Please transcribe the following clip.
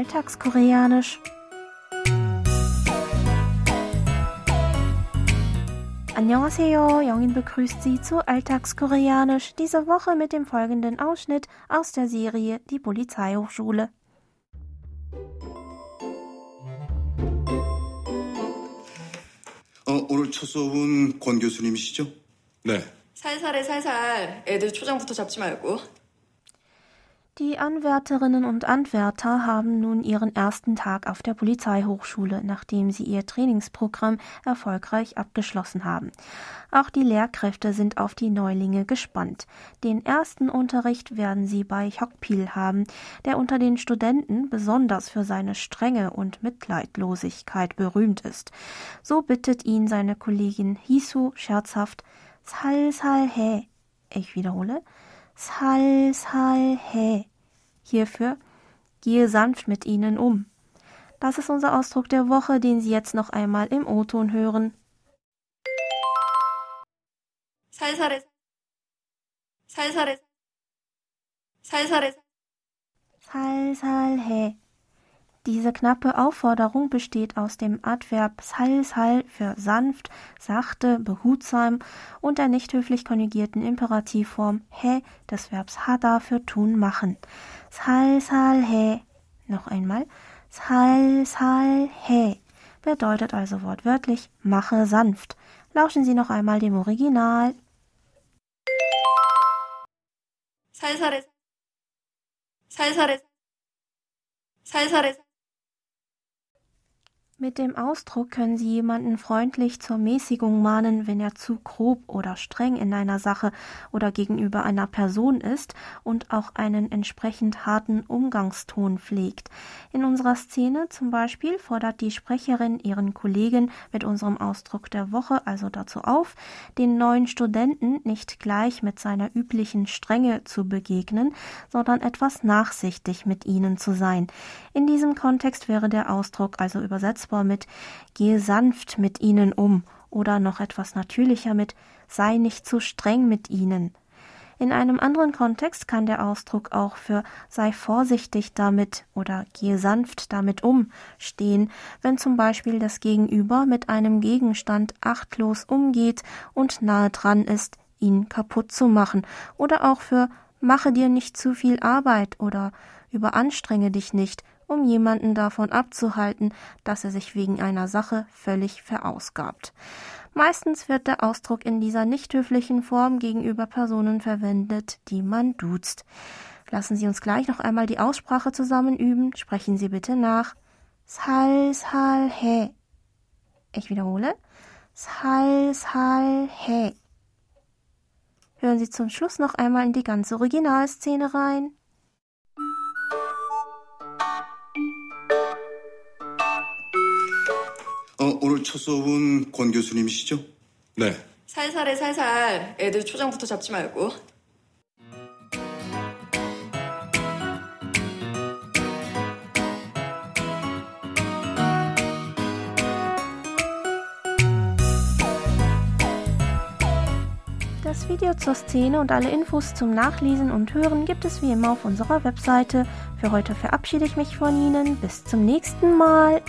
Alltagskoreanisch. Annyeonghaseyo, Jongin begrüßt Sie zu Alltagskoreanisch, diese Woche mit dem folgenden Ausschnitt aus der Serie Die Polizeihochschule. 어, 오늘 첫 수업은 권 교수님이시죠? 네. 살살해 살살 애들 초장부터 잡지 말고 Die Anwärterinnen und Anwärter haben nun ihren ersten Tag auf der Polizeihochschule, nachdem sie ihr Trainingsprogramm erfolgreich abgeschlossen haben. Auch die Lehrkräfte sind auf die Neulinge gespannt. Den ersten Unterricht werden sie bei Hockpil haben, der unter den Studenten besonders für seine Strenge und Mitleidlosigkeit berühmt ist. So bittet ihn seine Kollegin Hisu scherzhaft Sal Sal He. Ich wiederhole. Sal Sal He Hierfür gehe sanft mit ihnen um. Das ist unser Ausdruck der Woche, den Sie jetzt noch einmal im O-Ton hören. 살살해 살살해 살살해 살살해. Diese knappe Aufforderung besteht aus dem Adverb salsal für sanft, sachte, behutsam und der nicht höflich konjugierten Imperativform he des Verbs hada für tun, machen. 살살해. Noch einmal. 살살해 bedeutet also wortwörtlich mache sanft. Lauschen Sie noch einmal dem Original. 살살해 살살해 살살해 mit dem Ausdruck können Sie jemanden freundlich zur Mäßigung mahnen, wenn er zu grob oder streng in einer Sache oder gegenüber einer Person ist und auch einen entsprechend harten Umgangston pflegt. In unserer Szene zum Beispiel fordert die Sprecherin ihren Kollegen mit unserem Ausdruck der Woche also dazu auf, den neuen Studenten nicht gleich mit seiner üblichen Strenge zu begegnen, sondern etwas nachsichtig mit ihnen zu sein. In diesem Kontext wäre der Ausdruck also übersetzt Ausbau mit Gehe sanft mit ihnen um. Oder noch etwas natürlicher mit Sei nicht zu streng mit ihnen. In einem anderen Kontext kann der Ausdruck auch für sei vorsichtig damit oder gehe sanft damit um stehen, wenn zum Beispiel das Gegenüber mit einem Gegenstand achtlos umgeht und nahe dran ist, ihn kaputt zu machen, oder auch für mache dir nicht zu viel Arbeit oder überanstrenge dich nicht, um jemanden davon abzuhalten, dass er sich wegen einer Sache völlig verausgabt. Meistens wird der Ausdruck in dieser nicht höflichen Form gegenüber Personen verwendet, die man duzt. Lassen Sie uns gleich noch einmal die Aussprache zusammen üben. Sprechen Sie bitte nach. Sal, sal, he. Ich wiederhole. Sal, sal, he. Hören Sie zum Schluss noch einmal in die ganze Originalszene rein. 어, 오늘 첫 수업은 권 교수님이시죠? 네. 살살해 살살 애들 초장부터 잡지 말고 Das Video zur Szene und alle Infos zum Nachlesen und Hören gibt es wie immer auf unserer Webseite. Für heute verabschiede ich mich von Ihnen. Bis zum nächsten Mal.